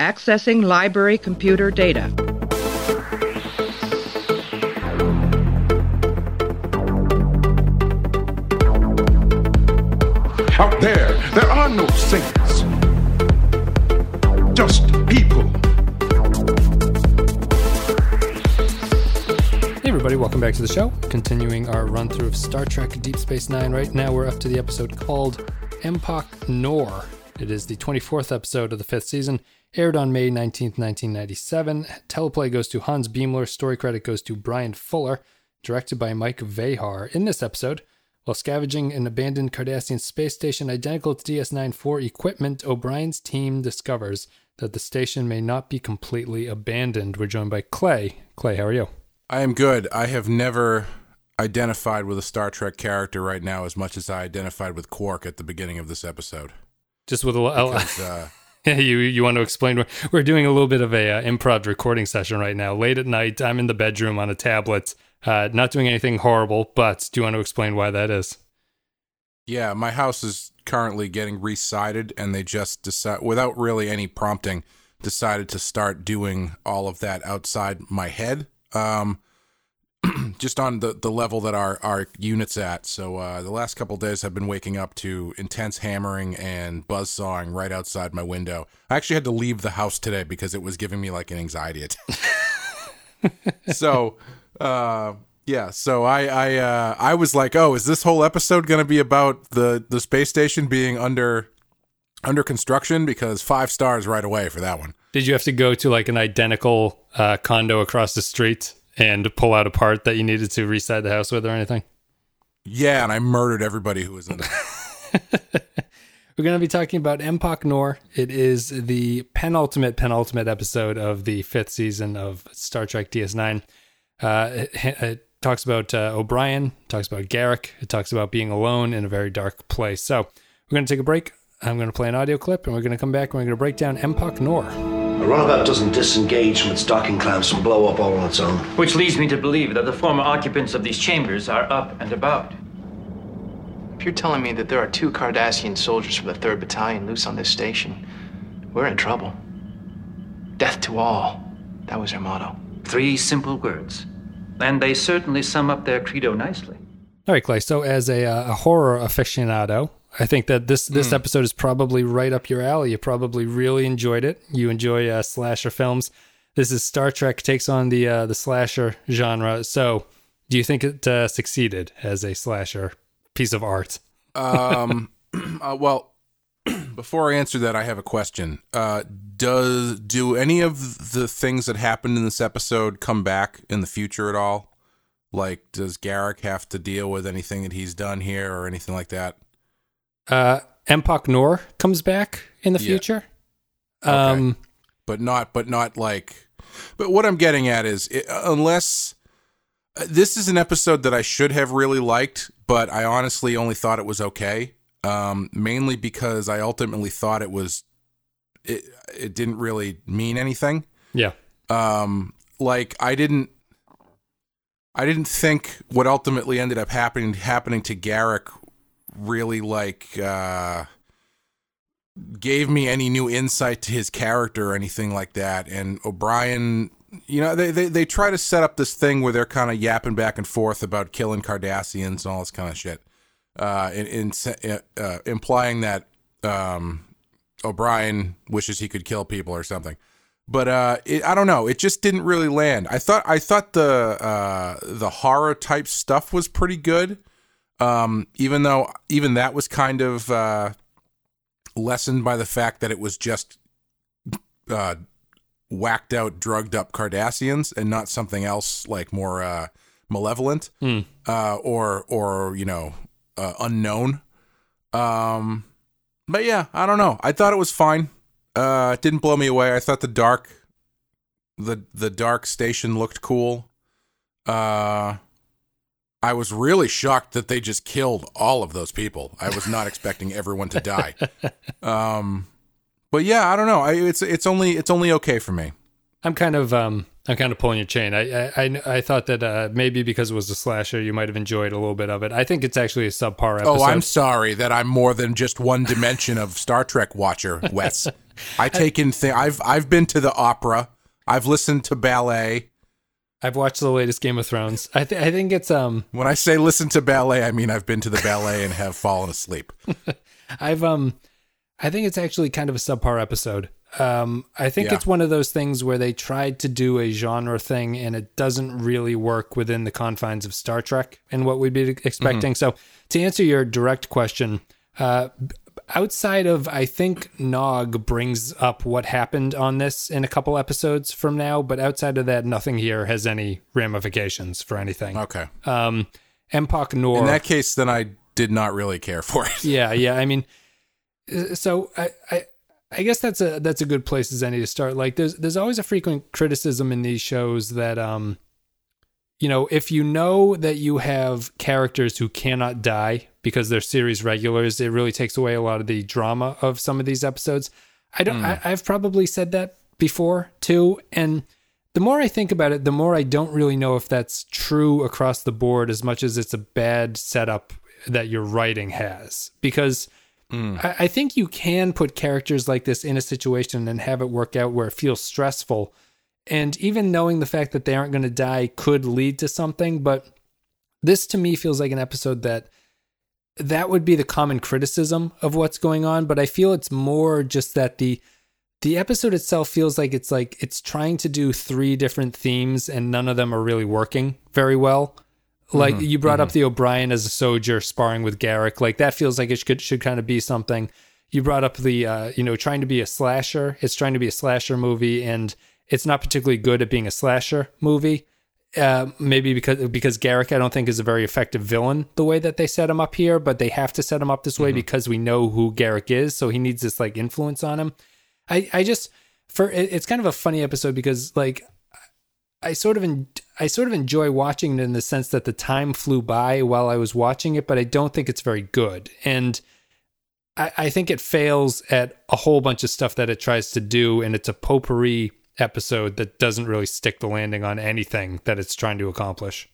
Accessing library computer data. Out there, there are no saints. Just people. Hey, everybody, welcome back to the show. Continuing our run through of Star Trek Deep Space Nine. Right now, we're up to the episode called Empok Nor. It is the 24th episode of the fifth season, aired on May 19th, 1997. Teleplay goes to Hans Beimler, story credit goes to Bryan Fuller, directed by Mike Vejar. In this episode, while scavenging an abandoned Cardassian space station identical to DS9 4 equipment, O'Brien's team discovers that the station may not be completely abandoned. We're joined by Clay. Clay, how are you? I am good. I have never identified with a Star Trek character right now as much as I identified with Quark at the beginning of this episode. Just with a little. Because, uh, you you want to explain? We're doing a little bit of a uh, improv recording session right now. Late at night, I'm in the bedroom on a tablet, uh, not doing anything horrible. But do you want to explain why that is? yeah, my house is currently getting resided, and they just decide, without really any prompting, decided to start doing all of that outside my head. Um, just on the, the level that our, our unit's at. So uh, the last couple days I've been waking up to intense hammering and buzz sawing right outside my window. I actually had to leave the house today because it was giving me like an anxiety attack. so uh, yeah, so I I uh, I was like, oh, is this whole episode going to be about the the space station being under under construction? Because five stars right away for that one. Did you have to go to like an identical uh, condo across the street and pull out a part that you needed to reset the house with or anything? Yeah, and I murdered everybody who was in it. We're going to be talking about Empok Nor. It is the penultimate, penultimate episode of the fifth season of Star Trek DS9. Uh, it, it talks about uh, O'Brien, talks about Garak, it talks about being alone in a very dark place. So we're going to take a break. I'm going to play an audio clip and we're going to come back and we're going to break down Empok Nor. The runabout doesn't disengage from its docking clamps and blow up all on its own. Which leads me to believe that the former occupants of these chambers are up and about. If you're telling me that there are two Cardassian soldiers from the 3rd Battalion loose on this station, we're in trouble. Death to all. That was their motto. Three simple words. And they certainly sum up their credo nicely. All right, Clay. So, as a, uh, a horror aficionado, I think that this this episode is probably right up your alley. You probably really enjoyed it. You enjoy uh, slasher films. This is Star Trek takes on the uh, the slasher genre. So, do you think it uh, succeeded as a slasher piece of art? Um, uh, well, before I answer that, I have a question. Uh, does do any of the things that happened in this episode come back in the future at all? Like, does Garak have to deal with anything that he's done here or anything like that? Uh, Empok Nor comes back in the Yeah. future. Um, but not but not like but what i'm getting at is it, unless uh, this is an episode that i should have really liked but i honestly only thought it was okay um mainly because i ultimately thought it was it it didn't really mean anything yeah. um like i didn't i didn't think what ultimately ended up happening happening to garak really like uh gave me any new insight to his character or anything like that and o'brien you know they they, they try to set up this thing where they're kind of yapping back and forth about killing cardassians and all this kind of shit uh in, in uh, implying that um o'brien wishes he could kill people or something but uh, it, I don't know. It just didn't really land. I thought I thought the uh, the horror type stuff was pretty good, um, even though even that was kind of uh, lessened by the fact that it was just uh, whacked out, drugged up Cardassians and not something else like more uh, malevolent uh, or or you know uh, unknown. Um, but yeah, I don't know. I thought it was fine. Uh, it didn't blow me away. I thought the dark, the the dark station looked cool. Uh, I was really shocked that they just killed all of those people. I was not expecting everyone to die. Um, but yeah, I don't know. I, it's it's only it's only okay for me. I'm kind of um I'm kind of pulling your chain. I I I, I thought that uh, maybe because it was a slasher, you might have enjoyed a little bit of it. I think it's actually a subpar episode. Oh, I'm sorry that I'm more than just one dimension of Star Trek watcher, Wes. I take in thing. I've I've been to the opera. I've listened to ballet. I've watched the latest Game of Thrones. I, th- I think it's um When I say listen to ballet, I mean I've been to the ballet and have fallen asleep. I've um I think it's actually kind of a subpar episode. Um I think Yeah. it's one of those things where they tried to do a genre thing and it doesn't really work within the confines of Star Trek and what we'd be expecting. So to answer your direct question, uh outside of I think Nog brings up what happened on this in a couple episodes from now, but outside of that nothing here has any ramifications for anything. Okay. Um Empok Nor In that case, then I did not really care for it. yeah, yeah. I mean, uh, so I, I, I guess that's a that's a good place as any to start. Like, there's there's always a frequent criticism in these shows that um, you know, if you know that you have characters who cannot die because they're series regulars, it really takes away a lot of the drama of some of these episodes. I don't. Hmm. I, I've probably said that before too, and the more I think about it, the more I don't really know if that's true across the board as much as it's a bad setup that your writing has. Because hmm. I, I think you can put characters like this in a situation and have it work out where it feels stressful. And even knowing the fact that they aren't going to die could lead to something. But this to me feels like an episode that that would be the common criticism of what's going on. But I feel it's more just that the the episode itself feels like it's like it's trying to do three different themes and none of them are really working very well. Like you brought up the O'Brien as a soldier sparring with Garak, like that feels like it should should kind of be something. You brought up the uh, you know trying to be a slasher. It's trying to be a slasher movie, and it's not particularly good at being a slasher movie. Uh, maybe because because Garak, I don't think is a very effective villain the way that they set him up here, but they have to set him up this way because we know who Garak is, so he needs this like influence on him. I I just for it, it's kind of a funny episode because like I sort of en- I sort of enjoy watching it in the sense that the time flew by while I was watching it, but I don't think it's very good. And I, I think it fails at a whole bunch of stuff that it tries to do, and it's a potpourri episode that doesn't really stick the landing on anything that it's trying to accomplish.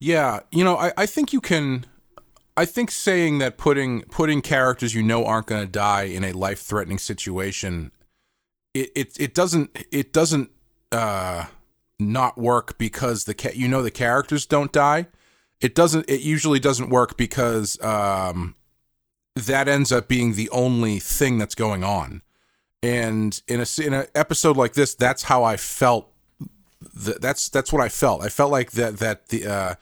Yeah, you know, I, I think you can. I think saying that putting putting characters you know aren't going to die in a life threatening situation, it, it it doesn't it doesn't uh not work because the ca- you know the characters don't die. It doesn't. It usually doesn't work because um that ends up being the only thing that's going on. And in a in an episode like this, that's how I felt. Th- that's that's what I felt. I felt like that that the uh,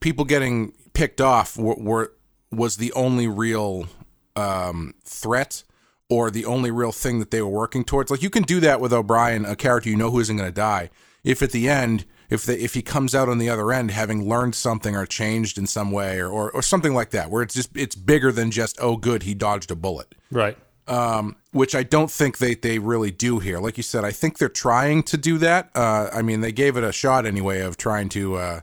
people getting picked off were, were was the only real um, threat or the only real thing that they were working towards. Like you can do that with O'Brien, a character you know who isn't going to die. If at the end, if they, if he comes out on the other end having learned something or changed in some way or, or or something like that, where it's just it's bigger than just oh good he dodged a bullet Right. Um, which I don't think they, they really do here. Like you said, I think they're trying to do that. Uh, I mean, they gave it a shot anyway of trying to uh,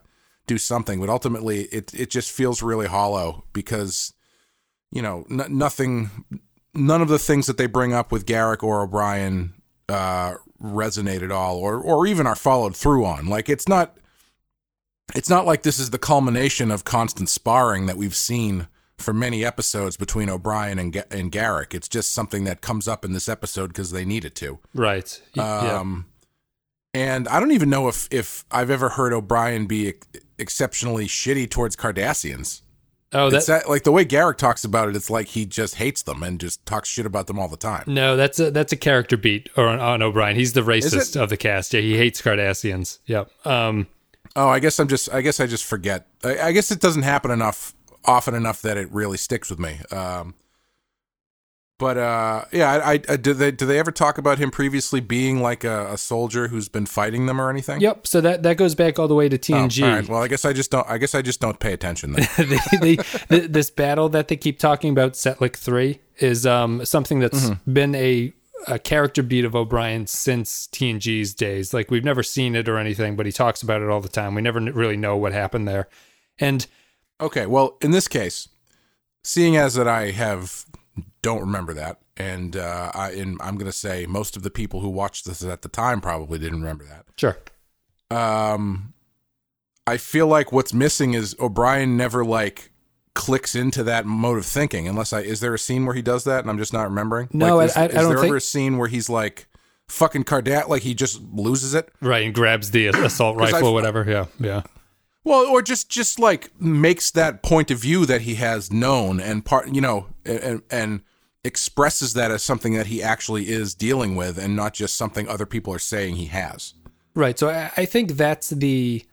do something, but ultimately it it just feels really hollow because you know n- nothing, none of the things that they bring up with Garak or O'Brien uh, resonate at all, or or even are followed through on. Like it's not. It's not like this is the culmination of constant sparring that we've seen for many episodes between O'Brien and, and Garak. It's just something that comes up in this episode because they need it to. Right. Y- yeah. Um, and I don't even know if if I've ever heard O'Brien be ex- exceptionally shitty towards Cardassians. Oh, that's that, that, like the way Garak talks about it. It's like he just hates them and just talks shit about them all the time. no, that's a that's a character beat or on, on O'Brien. He's the racist of the cast. Yeah, he hates Cardassians. Yep. Um, Oh, I guess I'm just. I guess I just forget. I, I guess it doesn't happen enough, often enough that it really sticks with me. Um, but uh, yeah, I, I, did they do they ever talk about him previously being like a, a soldier who's been fighting them or anything? yep. So that that goes back all the way to Oh, TNG. all right. Well, I guess I just don't. I guess I just don't pay attention. Then. they, they, th- this battle that they keep talking about, Setlik Three, is um, something that's Mm-hmm. been a a character beat of O'Brien since TNG's days. Like we've never seen it or anything, but he talks about it all the time. We never really know what happened there, and okay. Well, in this case, seeing as that I have don't remember that, and uh, I, and I'm going to say most of the people who watched this at the time probably didn't remember that. sure, um I feel like what's missing is O'Brien never like clicks into that mode of thinking. Unless I is there a scene where he does that and I'm just not remembering? No, like, is, I- I is don't there think- ever a scene where he's like fucking Kardat, like he just loses it? Right, and grabs the assault rifle I- or whatever. Yeah, yeah. Well, or just just like makes that point of view that he has known and part, you know, and and expresses that as something that he actually is dealing with, and not just something other people are saying he has. Right. So I, think that's the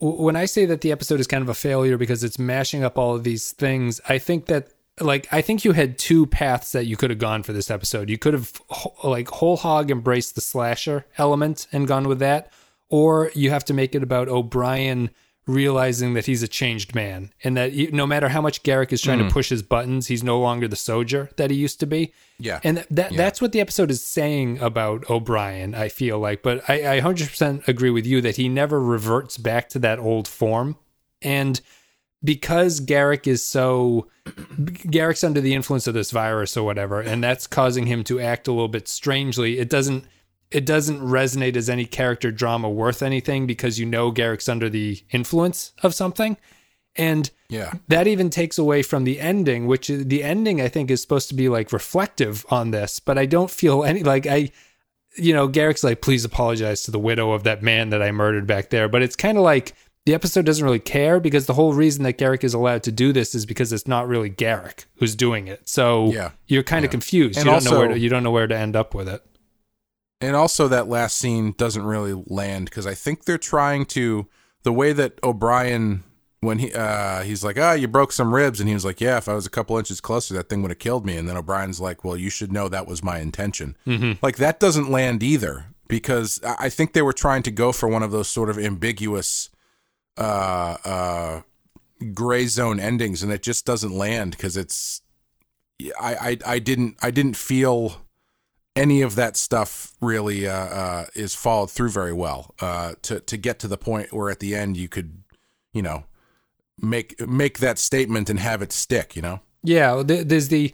when I say that the episode is kind of a failure because it's mashing up all of these things. I think that like I think you had two paths that you could have gone for this episode. You could have like whole hog embraced the slasher element and gone with that, or you have to make it about O'Brien realizing that he's a changed man and that you, no matter how much Garak is trying to mm. push his buttons, he's no longer the soldier that he used to be. Yeah. And th- that that's what the episode is saying about O'Brien, I feel like. But I, I 100% agree with you that he never reverts back to that old form. And because Garak is so Garak's under the influence of this virus or whatever, and that's causing him to act a little bit strangely, it doesn't it doesn't resonate as any character drama worth anything because you know Garak's under the influence of something. And Yeah. that even takes away from the ending, which the ending I think is supposed to be like reflective on this, but I don't feel any like I you know, Garak's like, please apologize to the widow of that man that I murdered back there. But it's kind of like the episode doesn't really care because the whole reason that Garak is allowed to do this is because it's not really Garak who's doing it. So Yeah. you're kind of Yeah. confused. And you don't know where to, you don't know where to end up with it. And also, that last scene doesn't really land because I think they're trying to the way that O'Brien when he uh he's like, ah, you broke some ribs, and he was like, yeah, if I was a couple inches closer, that thing would have killed me. And then O'Brien's like, well, you should know that was my intention. Like that doesn't land either because I I think they were trying to go for one of those sort of ambiguous uh uh gray zone endings, and it just doesn't land because it's I, I I didn't I didn't feel any of that stuff really uh, uh, is followed through very well uh, to to get to the point where at the end you could, you know, make make that statement and have it stick. You know. Yeah, there's the,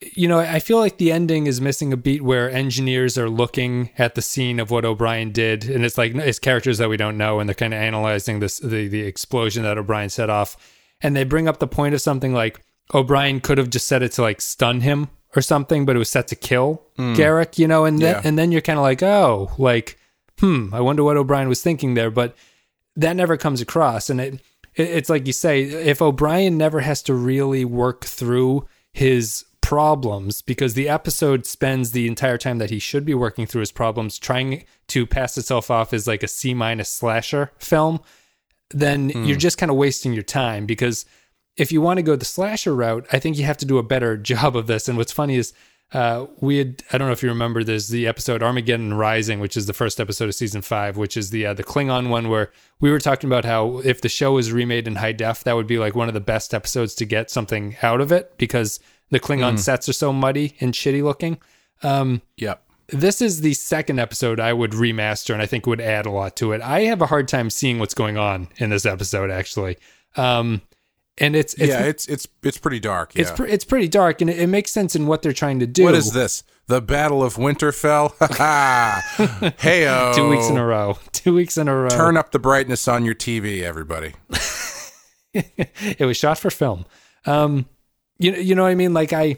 you know, I feel like the ending is missing a beat where engineers are looking at the scene of what O'Brien did, and it's like it's characters that we don't know, and they're kind of analyzing this the the explosion that O'Brien set off, and they bring up the point of something like O'Brien could have just said it to like stun him or something, but it was set to kill Garak, you know, and then Yeah. and then you're kind of like, oh, like, hmm, I wonder what O'Brien was thinking there, but that never comes across. And it, it it's like you say if o'brien never has to really work through his problems because the episode spends the entire time that he should be working through his problems trying to pass itself off as like a c minus slasher film then you're just kind of wasting your time because if you want to go the slasher route, I think you have to do a better job of this. And what's funny is uh, we had I don't know if you remember there's the episode Armageddon Rising, which is the first episode of season five, which is the uh, the Klingon one where we were talking about how if the show was remade in high def, that would be like one of the best episodes to get something out of it because the Klingon sets are so muddy and shitty looking. Um, Yep. this is the second episode I would remaster and I think would add a lot to it. I have a hard time seeing what's going on in this episode actually. Um and it's, it's yeah, it's it's it's pretty dark. it's pre- it's pretty dark and it, it makes sense in what they're trying to do. what is this? The Battle of Winterfell? Ha ha! Heyo! Two weeks in a row. Two weeks in a row. Turn up the brightness on your TV, everybody. it was shot for film. Um, you you know what I mean? Like I,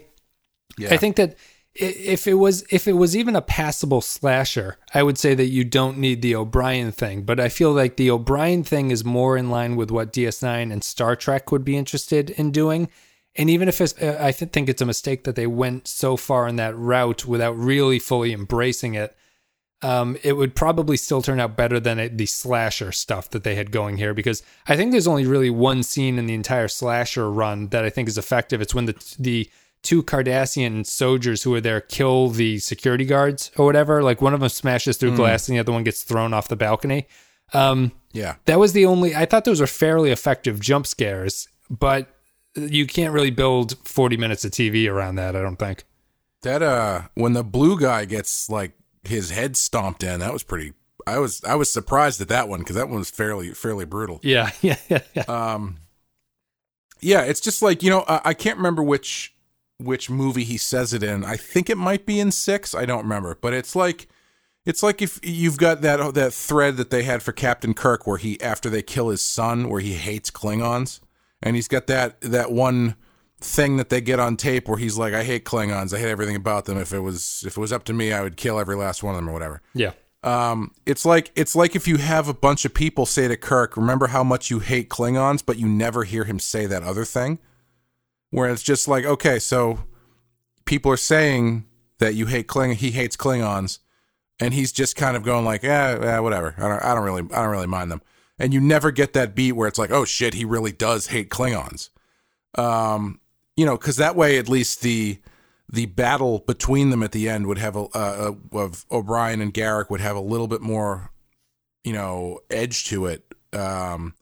Yeah. I think that if it was if it was even a passable slasher, I would say that you don't need the O'Brien thing. But I feel like the O'Brien thing is more in line with what DS9 and Star Trek would be interested in doing. And even if it's, uh, I th- think it's a mistake that they went so far in that route without really fully embracing it. um, it would probably still turn out better than it, the slasher stuff that they had going here because I think there's only really one scene in the entire slasher run that I think is effective. It's when the the two Cardassian soldiers who are there kill the security guards or whatever. Like one of them smashes through glass and the other one gets thrown off the balcony. Um, Yeah. that was the only. I thought those were fairly effective jump scares, but you can't really build 40 minutes of TV around that. I don't think. That uh when the blue guy gets like his head stomped in, that was pretty I was I was surprised at that one because that one was fairly fairly brutal. Yeah, yeah, yeah. yeah. Um Yeah, it's just like, you know, I, I can't remember which which movie he says it in. I think it might be in 6, I don't remember, but it's like it's like if you've got that that thread that they had for Captain Kirk where he after they kill his son where he hates Klingons and he's got that that one thing that they get on tape where he's like, "I hate Klingons. I hate everything about them. If it was if it was up to me, I would kill every last one of them or whatever." Yeah. Um, it's like it's like if you have a bunch of people say to Kirk, "Remember how much you hate Klingons," but you never hear him say that other thing. Where it's just like, okay, so people are saying that you hate Kling, he hates Klingons, and he's just kind of going like, yeah, yeah, whatever. I don't, I don't really, I don't really mind them. And you never get that beat where it's like, oh shit, he really does hate Klingons. Um, you know, because that way at least the the battle between them at the end would have a, of O'Brien and Garak would have a little bit more, you know, edge to it. Um,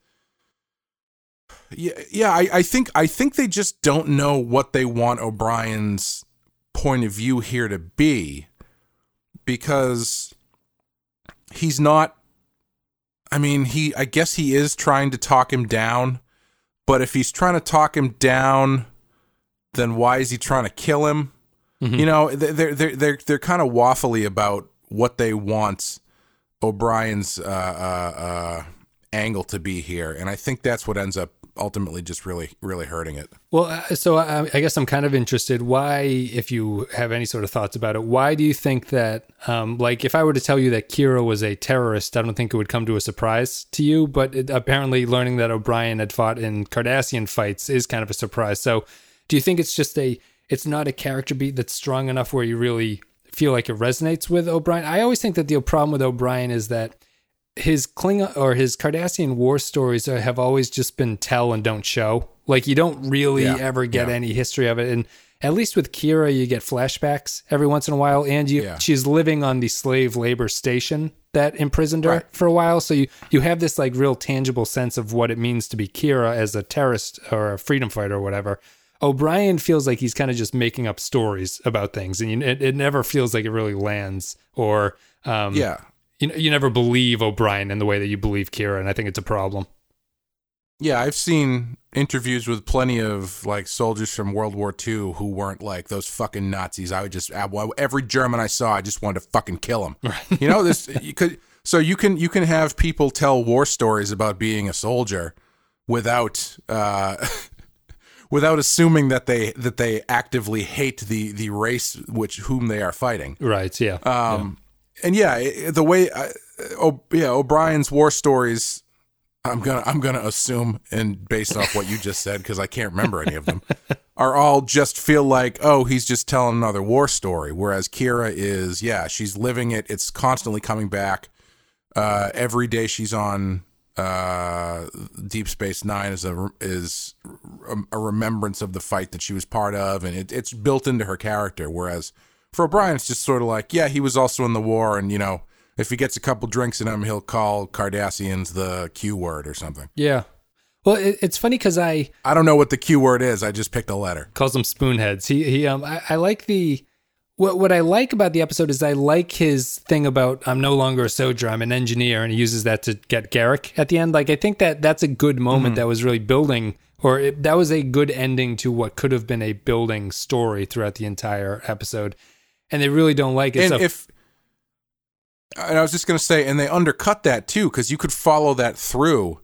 yeah, yeah, I, I think I think they just don't know what they want O'Brien's point of view here to be because he's not I mean, he I guess he is trying to talk him down, but if he's trying to talk him down, then why is he trying to kill him? You know, they're they're they're they're kind of waffly about what they want O'Brien's uh, uh, uh, angle to be here, and I think that's what ends up ultimately just really really hurting it. Well, uh, so I, I guess I'm kind of interested. Why, if you have any sort of thoughts about it, why do you think that? Um, like, if I were to tell you that Kira was a terrorist, I don't think it would come to a surprise to you. But it, apparently, learning that O'Brien had fought in Cardassian fights is kind of a surprise. So, do you think it's just a? It's not a character beat that's strong enough where you really feel like it resonates with O'Brien. I always think that the problem with O'Brien is that his Klingon or his Cardassian war stories have always just been tell and don't show. Like you don't really Yeah, ever get yeah. any history of it. And at least with Kira, you get flashbacks every once in a while, and you Yeah. she's living on the slave labor station that imprisoned her Right. for a while. So you you have this like real tangible sense of what it means to be Kira as a terrorist or a freedom fighter or whatever. O'Brien feels like he's kind of just making up stories about things, and you, it, it never feels like it really lands. Or um, Yeah, you know, you never believe O'Brien in the way that you believe Kira, and I think it's a problem. Yeah, I've seen interviews with plenty of like soldiers from World War II who weren't like those fucking Nazis. I would just every German I saw, I just wanted to fucking kill him. You know this. You could so you can you can have people tell war stories about being a soldier without uh, without assuming that they that they actively hate the the race which whom they are fighting. Right? Yeah. Um, and yeah, the way, I, oh yeah, O'Brien's war stories. I'm gonna I'm gonna assume, and based off what you just said, because I can't remember any of them, are all just feel like oh he's just telling another war story. Whereas Kira is yeah she's living it. It's constantly coming back. Uh, every day she's on uh, Deep Space Nine is a is a, a remembrance of the fight that she was part of, and it, it's built into her character. Whereas for O'Brien, it's just sort of like, yeah, he was also in the war, and you know, if he gets a couple drinks in him, he'll call Cardassians the Q word or something. yeah. Well, it, it's funny because I I don't know what the Q word is. I just picked a letter. calls them spoonheads. He he um I, I like the what what I like about the episode is I like his thing about I'm no longer a soldier, I'm an engineer, and he uses that to get Garak at the end. Like I think that that's a good moment that was really building, or it, that was a good ending to what could have been a building story throughout the entire episode. And they really don't like it. And so if and I was just gonna say, and they undercut that too, because you could follow that through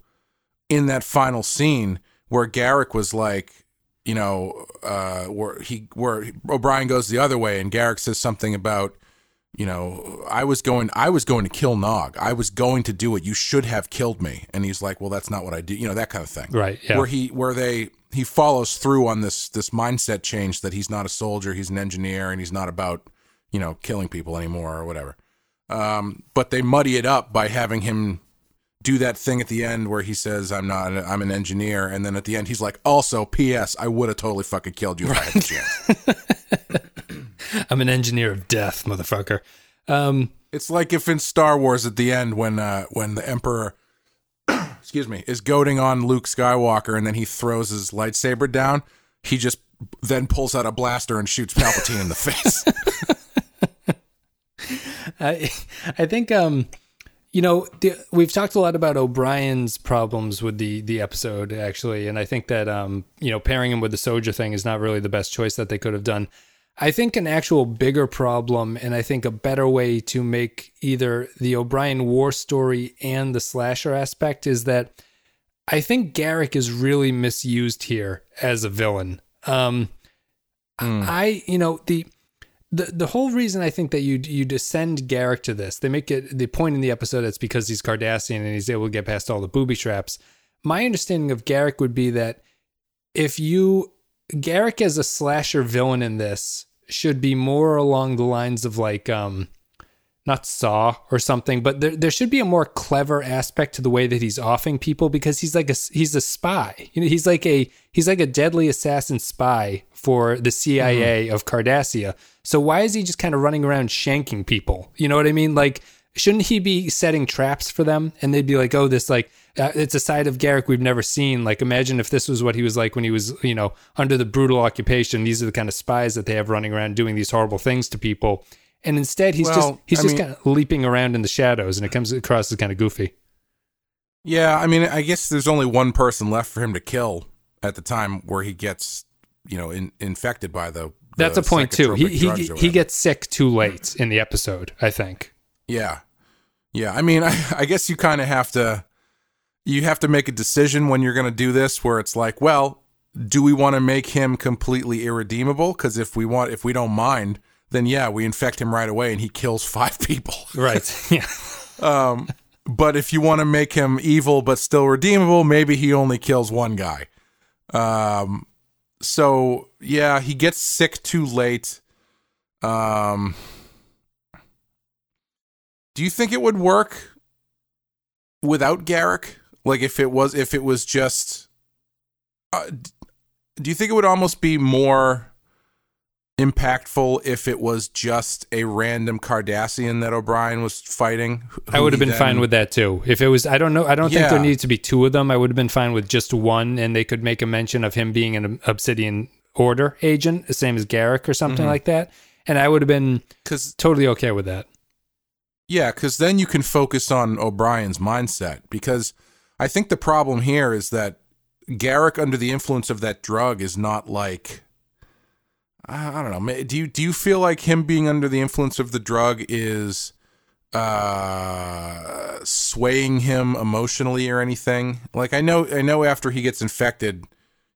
in that final scene where Garak was like, you know, uh, where he where O'Brien goes the other way, and Garak says something about, you know, I was going, I was going to kill Nog, I was going to do it. You should have killed me, and he's like, well, that's not what I do, you know, that kind of thing, Right, yeah. Where he where they he follows through on this this mindset change that he's not a soldier, he's an engineer, and he's not about you know killing people anymore or whatever. Um, but they muddy it up by having him do that thing at the end where he says, "I'm not. I'm an engineer," and then at the end he's like, "Also, P.S. I would have totally fucking killed you if I had the chance." I'm an engineer of death, motherfucker. Um, It's like if in Star Wars at the end when uh, when the Emperor, excuse me, is goading on Luke Skywalker and then he throws his lightsaber down, he just then pulls out a blaster and shoots Palpatine in the face. I I think um you know the, we've talked a lot about O'Brien's problems with the the episode actually and I think that um you know pairing him with the soldier thing is not really the best choice that they could have done. I think an actual bigger problem and I think a better way to make either the O'Brien war story and the slasher aspect is that I think Garak is really misused here as a villain. Um, I, you know, the the the whole reason I think that you you descend Garak to this, they make it the point in the episode that's because he's Cardassian and he's able to get past all the booby traps. My understanding of Garak would be that if you Garak as a slasher villain in this should be more along the lines of like um not Saw or something, but there there should be a more clever aspect to the way that he's offing people because he's like a he's a spy. You know, he's like a he's like a deadly assassin spy for the CIA of Cardassia. So why is he just kind of running around shanking people? You know what I mean? Like shouldn't he be setting traps for them and they'd be like, "Oh, this like uh, it's a side of Garak we've never seen. Like imagine if this was what he was like when he was, you know, under the brutal occupation. These are the kind of spies that they have running around doing these horrible things to people." And instead, he's just he's I just mean- kind of leaping around in the shadows, and it comes across as kind of goofy. Yeah, I mean, I guess there's only one person left for him to kill at the time where he gets, you know, in, infected by the. That's the a point too. He he he gets sick too late in the episode. I think. Yeah, yeah. I mean, I, I guess you kind of have to, you have to make a decision when you're going to do this, where it's like, well, do we want to make him completely irredeemable? Because if we want, if we don't mind, then yeah, we infect him right away and he kills five people. Right. yeah. Um, but if you want to make him evil but still redeemable, maybe he only kills one guy. Um, so yeah, he gets sick too late. Um, do you think it would work without Garak? Like if it was, if it was just, uh, do you think it would almost be more impactful if it was just a random Cardassian that O'Brien was fighting? I would have been then- fine with that too. If it was, I don't know, I don't think there Yeah. needed to be two of them. I would have been fine with just one, and they could make a mention of him being an Obsidian Order agent, the same as Garak or something Mm-hmm. like that, and I would have been Because totally okay with that. Yeah, because then you can focus on O'Brien's mindset. Because I think the problem here is that Garak, under the influence of that drug, is not like I I don't know. Do you do you feel like him being under the influence of the drug is uh swaying him emotionally or anything? Like I know I know after he gets infected,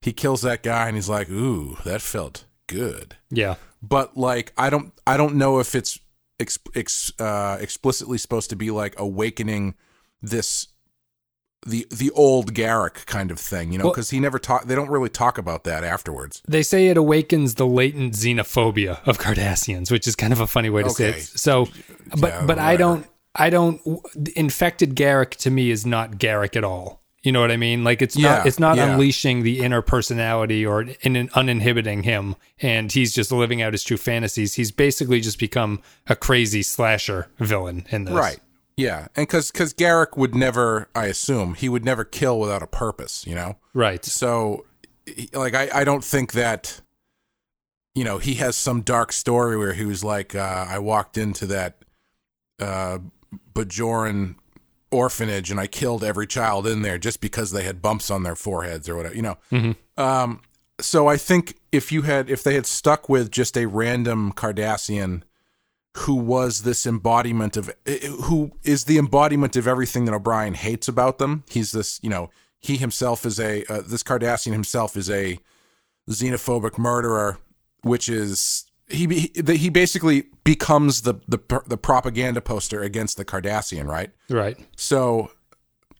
he kills that guy and he's like, "Ooh, that felt good." Yeah. but like I don't I don't know if it's ex, ex, uh, explicitly supposed to be like awakening this the the old Garak kind of thing, you know, Well- because he never talk. They don't really talk about that afterwards. They say it awakens the latent xenophobia of Cardassians, which is kind of a funny way to say Okay. it. So, but Yeah, but I don't I don't infected Garak to me is not Garak at all. You know what I mean? Like it's Yeah, not it's not yeah. unleashing the inner personality or in, an uninhibiting him, and he's just living out his true fantasies. He's basically just become a crazy slasher villain in this. Right. Yeah, and because because Garak would never, I assume, he would never kill without a purpose, you know. Right. So, like, I, I don't think that, you know, he has some dark story where he was like, uh, I walked into that uh, Bajoran orphanage and I killed every child in there just because they had bumps on their foreheads or whatever, you know. Um, so I think if you had, if they had stuck with just a random Cardassian who was this embodiment of who is the embodiment of everything that O'Brien hates about them. He's this, you know, he himself is a uh, this Cardassian himself is a xenophobic murderer, which is he he, he basically becomes the the the propaganda poster against the Cardassian, right? Right. So,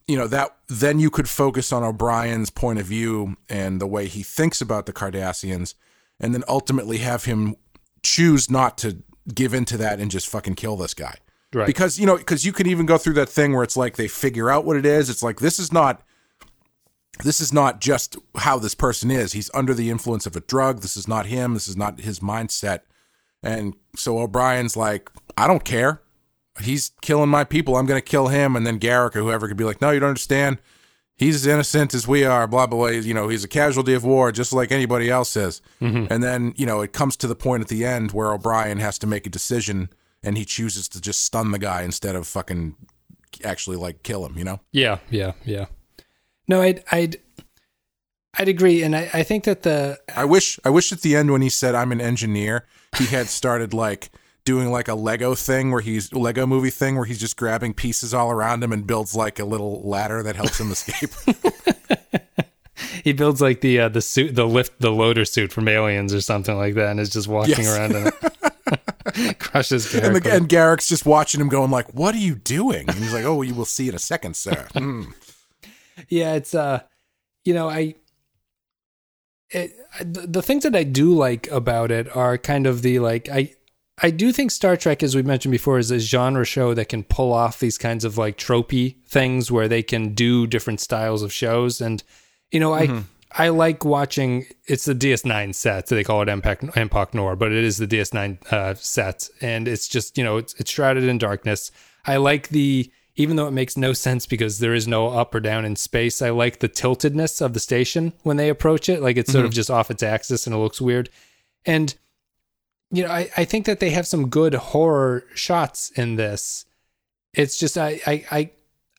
you know, that then you could focus on O'Brien's point of view and the way he thinks about the Cardassians, and then ultimately have him choose not to give into that and just fucking kill this guy. Right. Because, you know, because you can even go through that thing where it's like they figure out what it is. It's like, this is not. This is not just how this person is. He's under the influence of a drug. This is not him. This is not his mindset. And so O'Brien's like, I don't care he's killing my people. I'm going to kill him. And then Garak or whoever could be like, no, you don't understand. He's as innocent as we are, blah, blah, blah. You know, he's a casualty of war, just like anybody else is. Mm-hmm. And then, you know, it comes to the point at the end where O'Brien has to make a decision and he chooses to just stun the guy instead of fucking actually like kill him, you know? Yeah, yeah, yeah. No, I'd I'd I'd agree, and I, I think that the I wish, I wish at the end when he said, I'm an engineer, he had started like doing like a Lego thing where he's Lego movie thing where he's just grabbing pieces all around him and builds like a little ladder that helps him escape. He builds like the uh, the suit, the lift, the loader suit from Aliens or something like that, and is just walking Yes. around and. Crushes Garak. and, the, and Garak's just watching him going like, "What are you doing?" And he's like, "Oh, you will see in a second, sir." Mm. yeah it's uh you know i it, the the things that i do like about it are kind of the like i i do think star trek as we mentioned before is a genre show that can pull off these kinds of like tropey things where they can do different styles of shows and you know i I like watching. It's the DS9 set. So They call it Empok Nor, but it is the DS9 uh, set, and it's just you know it's it's shrouded in darkness. I like the even though it makes no sense because there is no up or down in space. I like the tiltedness of the station when they approach it. Like it's sort of just off its axis and it looks weird. And you know, I, I think that they have some good horror shots in this. It's just I I I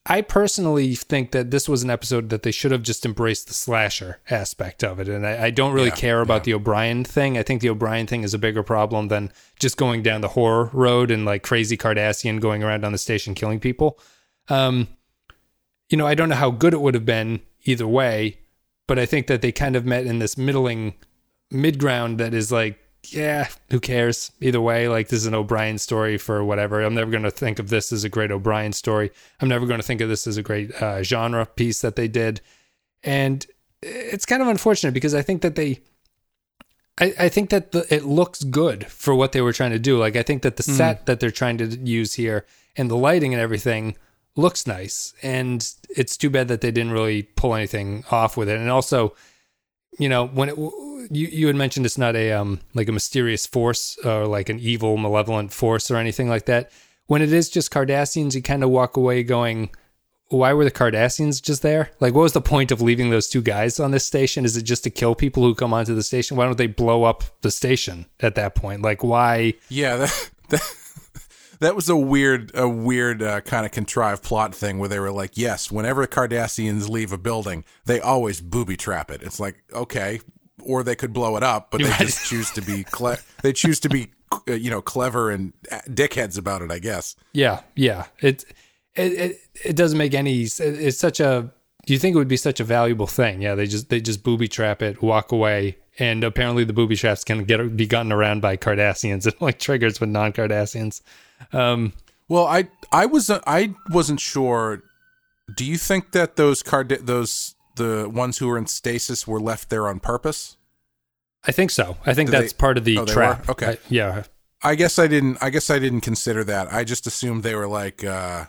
I personally think that this was an episode that they should have just embraced the slasher aspect of it. And I, I don't really Yeah, care about the O'Brien thing. I think the O'Brien thing is a bigger problem than just going down the horror road and like crazy Cardassian going around on the station killing people. Um, you know, I don't know how good it would have been either way, but I think that they kind of met in this middling mid ground that is like, yeah, who cares? Either way, like this is an O'Brien story for whatever. I'm never going to think of this as a great O'Brien story. I'm never going to think of this as a great uh, genre piece that they did. And it's kind of unfortunate because I think that they, I, I think that the, it looks good for what they were trying to do. Like I think that the set that they're trying to use here and the lighting and everything looks nice. And it's too bad that they didn't really pull anything off with it. And also, you know, when it, you you had mentioned it's not a um like a mysterious force or like an evil malevolent force or anything like that. When it is just Cardassians, you kind of walk away going, why were the Cardassians just there? Like, what was the point of leaving those two guys on this station? Is it just to kill people who come onto the station? Why don't they blow up the station at that point? Like, why? Yeah, that, that that was a weird, a weird uh, kind of contrived plot thing where they were like, yes, whenever Cardassians leave a building, they always booby trap it. It's like okay, or they could blow it up, but they Right. just choose to be cle- they choose to be uh, you know clever and uh, dickheads about it. I guess. Yeah, yeah. It it it, it doesn't make any. It's such a. Do you think it would be such a valuable thing? Yeah, they just they just booby trap it, walk away, and apparently the booby traps can get be gotten around by Cardassians. and like triggers with non Cardassians. Um, Well, I I was I wasn't sure. Do you think that those card those the ones who were in stasis were left there on purpose? I think so. I think Did that's they- part of the oh, trap. Okay. I- yeah. I guess I didn't. I guess I didn't consider that. I just assumed they were like uh,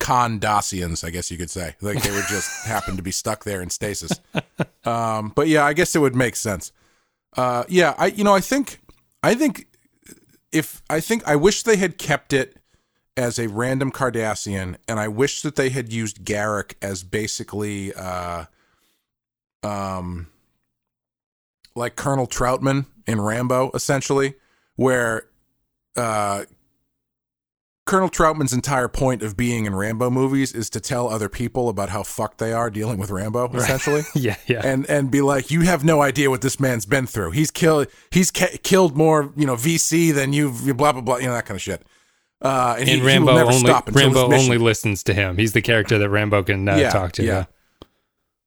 Condasians. I guess you could say like they were just happened to be stuck there in stasis. Um, but yeah, I guess it would make sense. Uh, yeah, I you know I think I think if I think I wish they had kept it as a random Cardassian, and I wish that they had used Garak as basically uh, um like Colonel Trautman in Rambo, essentially, where uh, Colonel Trautman's entire point of being in Rambo movies is to tell other people about how fucked they are dealing with Rambo, essentially. Yeah, yeah. And and be like, you have no idea what this man's been through. He's killed. He's ca- killed more, you know, VC than you've you blah blah blah, you know that kind of shit. Uh, and he, and he Rambo will never only Rambo only listens to him. He's the character that Rambo can uh, Yeah, talk to. yeah.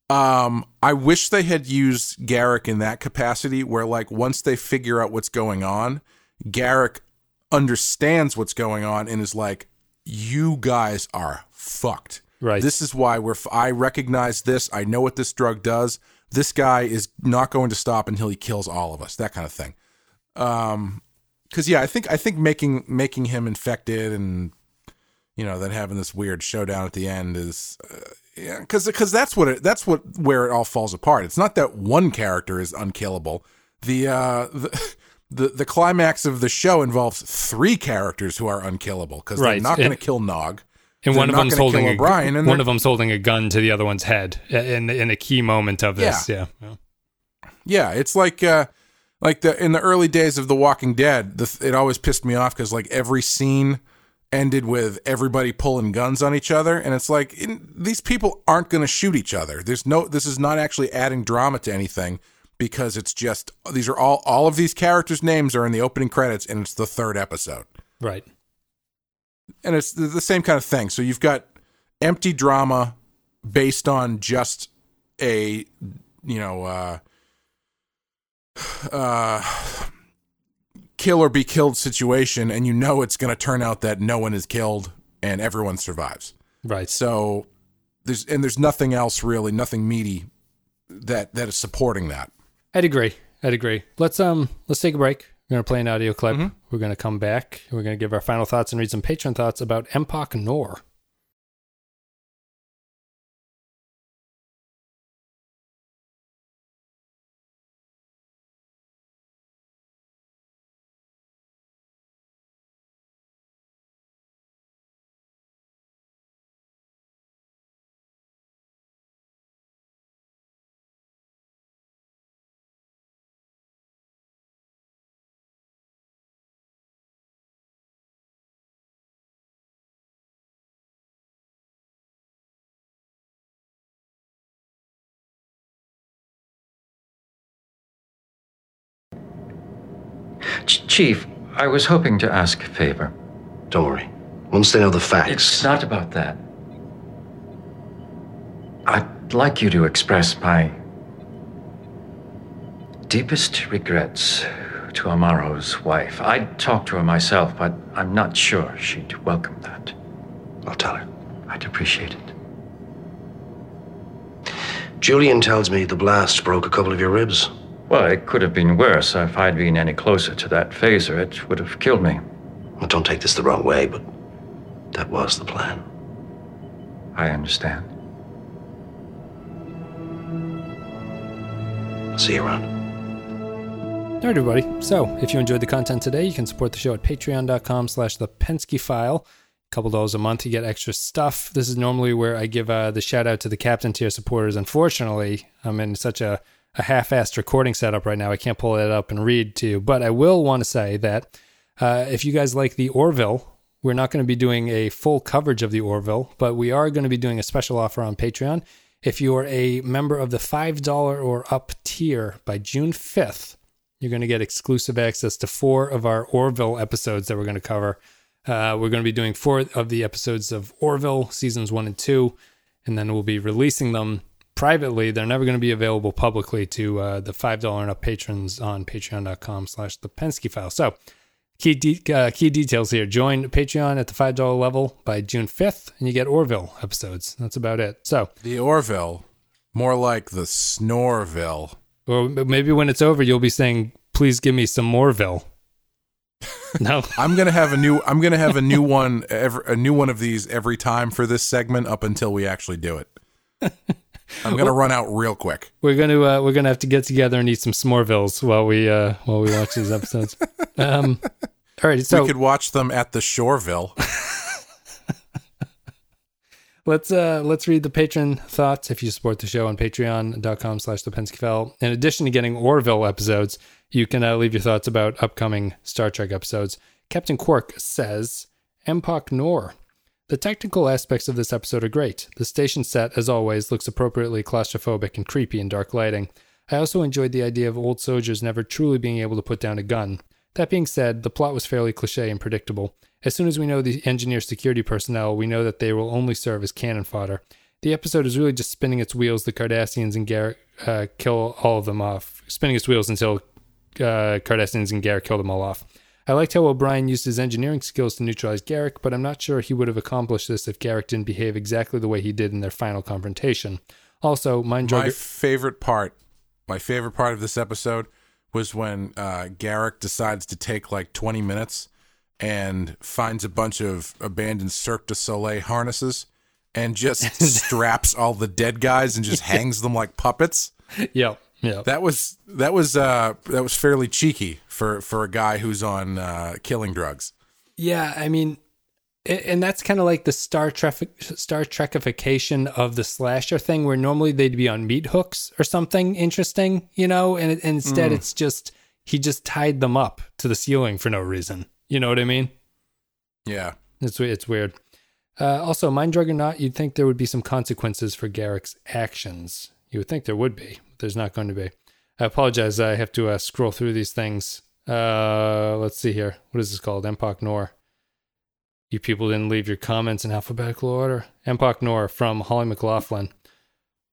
Yeah. Um, I wish they had used Garak in that capacity, where like once they figure out what's going on, Garak understands what's going on and is like, "You guys are fucked. Right. This is why we're. F- I recognize this. I know what this drug does. This guy is not going to stop until he kills all of us. That kind of thing. Um, because yeah, I think I think making making him infected and you know then having this weird showdown at the end is uh, yeah because because that's what it that's what where it all falls apart. It's not that one character is unkillable. The uh the the, the climax of the show involves three characters who are unkillable because Right. they're not going to kill Nog. And one of them's holding kill a, O'Brien, and one of them's holding a gun to the other one's head in in a key moment of this. Yeah. yeah. Yeah, it's like uh like the in the early days of The Walking Dead, the, it always pissed me off because like every scene ended with everybody pulling guns on each other, and it's like in, these people aren't going to shoot each other. There's no, this is not actually adding drama to anything because it's just these are all all of these characters' names are in the opening credits, and it's the third episode. Right. and it's the same kind of thing. So you've got empty drama based on just a you know uh uh kill or be killed situation and you know it's going to turn out that no one is killed and everyone survives. Right. So there's and there's nothing else really, nothing meaty that that is supporting that. I'd agree. I'd agree. Let's um let's take a break. We're gonna play an audio clip. We're gonna come back. We're gonna give our final thoughts and read some patron thoughts about Empok Nor. Chief, I was hoping to ask a favor. Don't worry. Once they know the facts. It's not about that. I'd like you to express my deepest regrets to Amaro's wife. I'd talk to her myself, but I'm not sure she'd welcome that. I'll tell her. I'd appreciate it. Julian tells me the blast broke a couple of your ribs. Well, it could have been worse. If I'd been any closer to that phaser, it would have killed me. Well, don't take this the wrong way, but that was the plan. I understand. I'll see you around. All right, everybody. So, if you enjoyed the content today, you can support the show at patreon.com slash the Pensky file. A couple dollars a month, you get extra stuff. This is normally where I give uh, the shout out to the captain tier supporters. Unfortunately, I'm in such a, a half assed recording setup right now. I can't pull it up and read to you. But I will want to say that uh, if you guys like the Orville, we're not going to be doing a full coverage of the Orville, but we are going to be doing a special offer on Patreon. If you're a member of the $5 or up tier by June 5th, you're going to get exclusive access to four of our Orville episodes that we're going to cover. Uh, we're going to be doing four of the episodes of Orville, seasons one and two, and then we'll be releasing them privately. They're never going to be available publicly to uh, the $5 and up patrons on patreon.com slash the Pensky file. So, key, de- uh, key details here. Join Patreon at the $5 level by June 5th, and you get Orville episodes. That's about it. So, The Orville, more like the Snorville. or maybe when it's over, you'll be saying, please give me some Moreville. no. I'm gonna have a new. I'm gonna have a new one. Every, a new one of these every time for this segment up until we actually do it. I'm gonna run out real quick. We're gonna uh, we're gonna have to get together and eat some S'morevilles while we uh, while we watch these episodes. Um, all right, so we could watch them at the Shoreville. let's uh, let's read the patron thoughts. If you support the show on Patreon.com slash the Penskyfile, in addition to getting Orville episodes, you can uh, leave your thoughts about upcoming Star Trek episodes. Captain Quark says, "Empok Nor." The technical aspects of this episode are great. The station set, as always, looks appropriately claustrophobic and creepy in dark lighting. I also enjoyed the idea of old soldiers never truly being able to put down a gun. That being said, the plot was fairly cliche and predictable. As soon as we know the engineer security personnel, we know that they will only serve as cannon fodder. The episode is really just spinning its wheels. The Cardassians and Garak uh, kill all of them off, spinning its wheels until uh, Cardassians and Garak kill them all off. I liked how O'Brien used his engineering skills to neutralize Garak, but I'm not sure he would have accomplished this if Garak didn't behave exactly the way he did in their final confrontation. Also, Mind My favorite part, my favorite part of this episode was when uh, Garak decides to take like 20 minutes and finds a bunch of abandoned Cirque du Soleil harnesses and just straps all the dead guys and just hangs them like puppets. Yep, That was that was uh, that was fairly cheeky for for a guy who's on uh, killing drugs. Yeah, I mean, and that's kind of like the Star Trek Star Trekification of the slasher thing, where normally they'd be on meat hooks or something interesting, you know, and, and instead it's just he just tied them up to the ceiling for no reason. You know what I mean? Yeah, It's it's weird. Uh, also, mind drug or not, you'd think there would be some consequences for Garak's actions. You would think there would be, there's not going to be. I apologize. I have to uh, scroll through these things. Uh, let's see here. What is this called? Empok Nor. You people didn't leave your comments in alphabetical order. Empok Nor from Holly McLaughlin.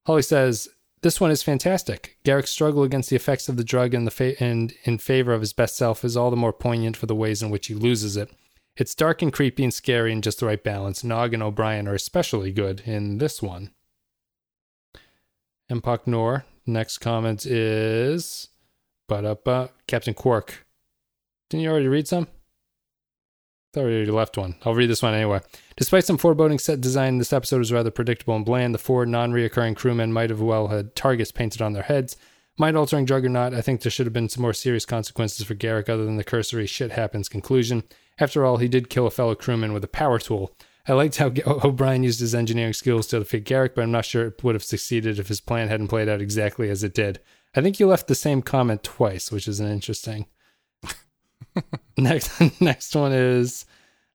Holly says, This one is fantastic. Garak's struggle against the effects of the drug and, the fa- and in favor of his best self is all the more poignant for the ways in which he loses it. It's dark and creepy and scary and just the right balance. Nog and O'Brien are especially good in this one. Empok Nor. Next comment is but up Captain Quark. Didn't you already read some? We already left one. I'll read this one anyway. Despite some foreboding set design, this episode was rather predictable and bland. The four non-reoccurring crewmen might have well had targets painted on their heads. Mind altering Juggernaut, I think there should have been some more serious consequences for Garak other than the cursory shit happens conclusion. After all, he did kill a fellow crewman with a power tool. I liked how O'Brien used his engineering skills to defeat Garak, but I'm not sure it would have succeeded if his plan hadn't played out exactly as it did. I think you left the same comment twice, which is an interesting. next, next one is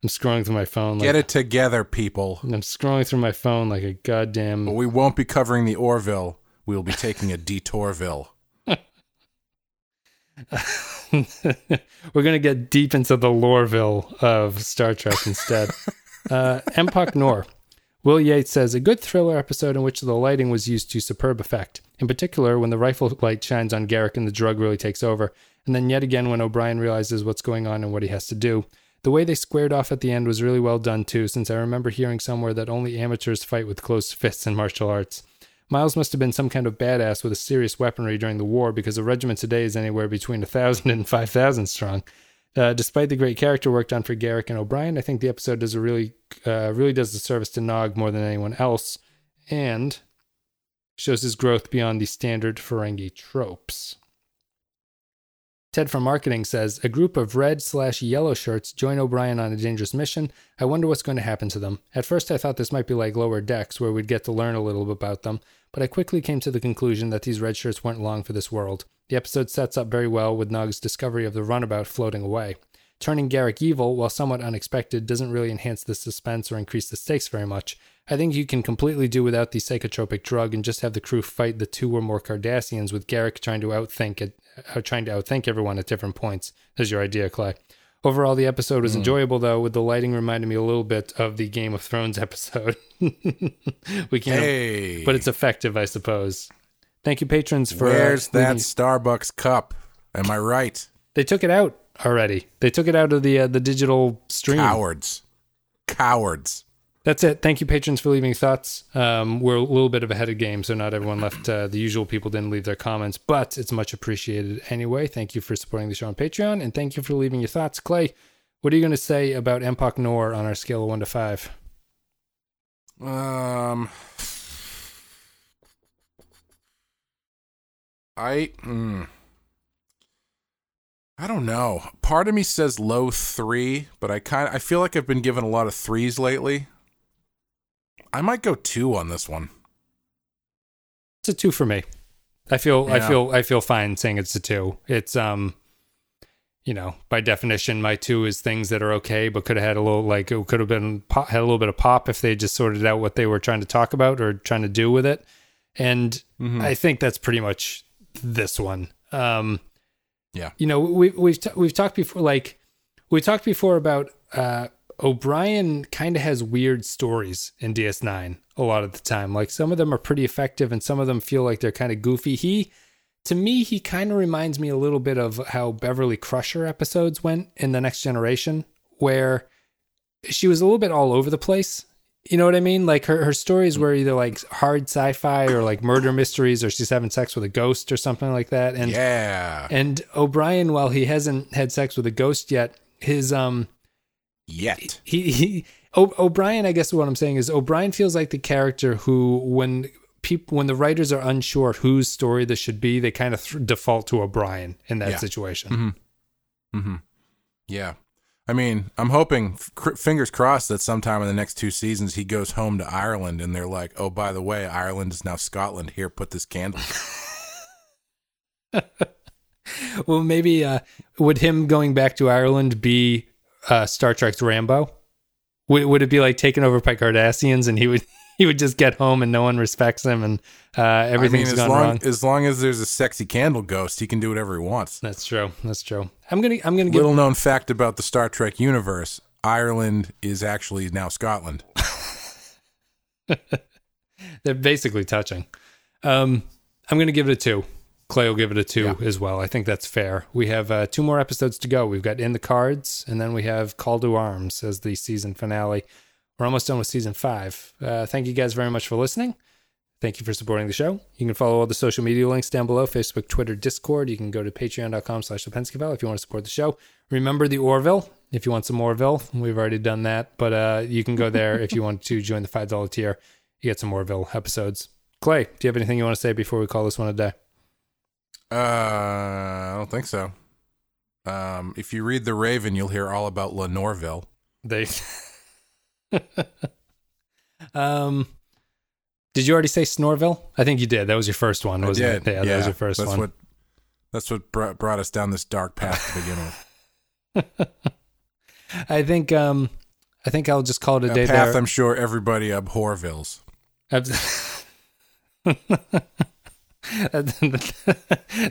I'm scrolling through my phone. Like, Get it together, people. I'm scrolling through my phone like a goddamn. But we won't be covering the Orville. We'll be taking a detourville. We're gonna get deep into the Loreville of Star Trek instead. Uh, Nor. Will Yates says a good thriller episode in which the lighting was used to superb effect. In particular, when the rifle light shines on Garak and the drug really takes over, and then yet again when O'Brien realizes what's going on and what he has to do. The way they squared off at the end was really well done too, since I remember hearing somewhere that only amateurs fight with closed fists in martial arts. Miles must have been some kind of badass with a serious weaponry during the war because a regiment today is anywhere between a thousand and five thousand strong. Uh, despite the great character work done for Garak and O'Brien, I think the episode does a really, uh, really does the service to Nog more than anyone else, and shows his growth beyond the standard Ferengi tropes. Ted from marketing says a group of red slash yellow shirts join O'Brien on a dangerous mission. I wonder what's going to happen to them. At first, I thought this might be like lower decks, where we'd get to learn a little about them, but I quickly came to the conclusion that these red shirts weren't long for this world. The episode sets up very well with Nog's discovery of the runabout floating away. Turning Garak evil, while somewhat unexpected, doesn't really enhance the suspense or increase the stakes very much. I think you can completely do without the psychotropic drug and just have the crew fight the two or more Cardassians with Garak trying to outthink it, uh, trying to outthink everyone at different points. Is your idea, Clay? Overall, the episode was enjoyable, though, with the lighting reminding me a little bit of the Game of Thrones episode. we can't, Hey. but it's effective, I suppose. Thank you, patrons, for uh, Where's that Starbucks cup? Am I right? They took it out already. They took it out of the uh, the digital stream. Cowards. Cowards. That's it. Thank you, patrons, for leaving thoughts. Um, we're a little bit of ahead of game, so not everyone left. Uh, the usual people didn't leave their comments, but it's much appreciated anyway. Thank you for supporting the show on Patreon, and thank you for leaving your thoughts. Clay, what are you going to say about Empok Nor on our scale of one to five? Um, I mm, I don't know. Part of me says low three, but I kind of I feel like I've been given a lot of threes lately. I might go two on this one. It's a two for me. I feel I feel I feel fine saying it's a two. It's um you know, by definition, my two is things that are okay, but could have had a little like it could have been pop, had a little bit of pop if they just sorted out what they were trying to talk about or trying to do with it. And I think that's pretty much this one. Um, Yeah. you know, we we've t- we've talked before, like we talked before about uh, O'Brien. Kind of has weird stories in DS9 a lot of the time. Like some of them are pretty effective, and some of them feel like they're kind of goofy. He, to me, he kind of reminds me a little bit of how Beverly Crusher episodes went in the Next Generation, where she was a little bit all over the place. You know what I mean? Like her, her stories mm. were either like hard sci-fi or like murder mysteries, or she's having sex with a ghost or something like that. And Yeah. and O'Brien, while he hasn't had sex with a ghost yet, his um Yet. he, he o- O'Brien, I guess what I'm saying is O'Brien feels like the character who when people when the writers are unsure whose story this should be, they kind of th- default to O'Brien in that Yeah. situation. Mm-hmm. Mm-hmm. Yeah. I mean, I'm hoping, f- fingers crossed, that sometime in the next two seasons he goes home to Ireland and they're like, oh, by the way, Ireland is now Scotland. Here, put this candle. Well, maybe uh, would him going back to Ireland be uh, Star Trek's Rambo? Would, would it be like taken over by Cardassians and he would he would just get home and no one respects him and uh, I mean, everything's as gone long, wrong? as long as there's a sexy candle ghost, he can do whatever he wants. That's true. That's true. I'm gonna I'm gonna give Little known fact about the Star Trek universe Ireland is actually now Scotland. They're basically touching. Um, I'm going to give it a two. Clay will give it a two as well. I think that's fair. We have uh, two more episodes to go. We've got In the Cards, and then we have Call to Arms as the season finale. We're almost done with season five. Uh, thank you guys very much for listening. Thank you for supporting the show. You can follow all the social media links down below Facebook, Twitter, Discord. You can go to patreon.com slash Lipenskyville if you want to support the show. Remember the Orville if you want some Orville. We've already done that, but uh, you can go there if you want to join the $5 tier. You get some Orville episodes. Clay, do you have anything you want to say before we call this one a day? Uh, I don't think so. Um, if you read The Raven, you'll hear all about Lenorville. They. um, did you already say Snorville? I think you did. That was your first one, wasn't it? Yeah, that was your first that's one. What, that's what brought, brought us down this dark path to begin with. I think. Um, I think I'll just call it a A day path there. I'm sure everybody abhorvilles. that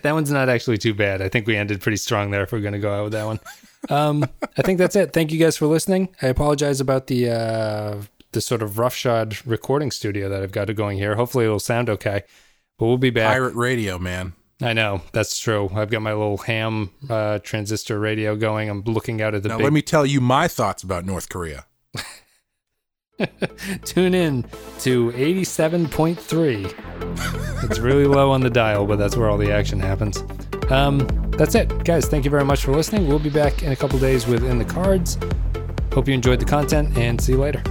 one's not actually too bad. I think we ended pretty strong there if we're going to go out with that one. Um, I think that's it. Thank you guys for listening. I apologize about the uh, the sort of roughshod recording studio that I've got going here. Hopefully it'll sound okay. But we'll be back. Pirate radio, man. I know that's true. I've got my little ham uh, transistor radio going. I'm looking out at the Now big. let me tell you my thoughts about North Korea. tune in to 87.3. it's really low on the dial, but that's where all the action happens. Um, that's it, guys. Thank you very much for listening. We'll be back in a couple days with In the Cards. Hope you enjoyed the content and see you later.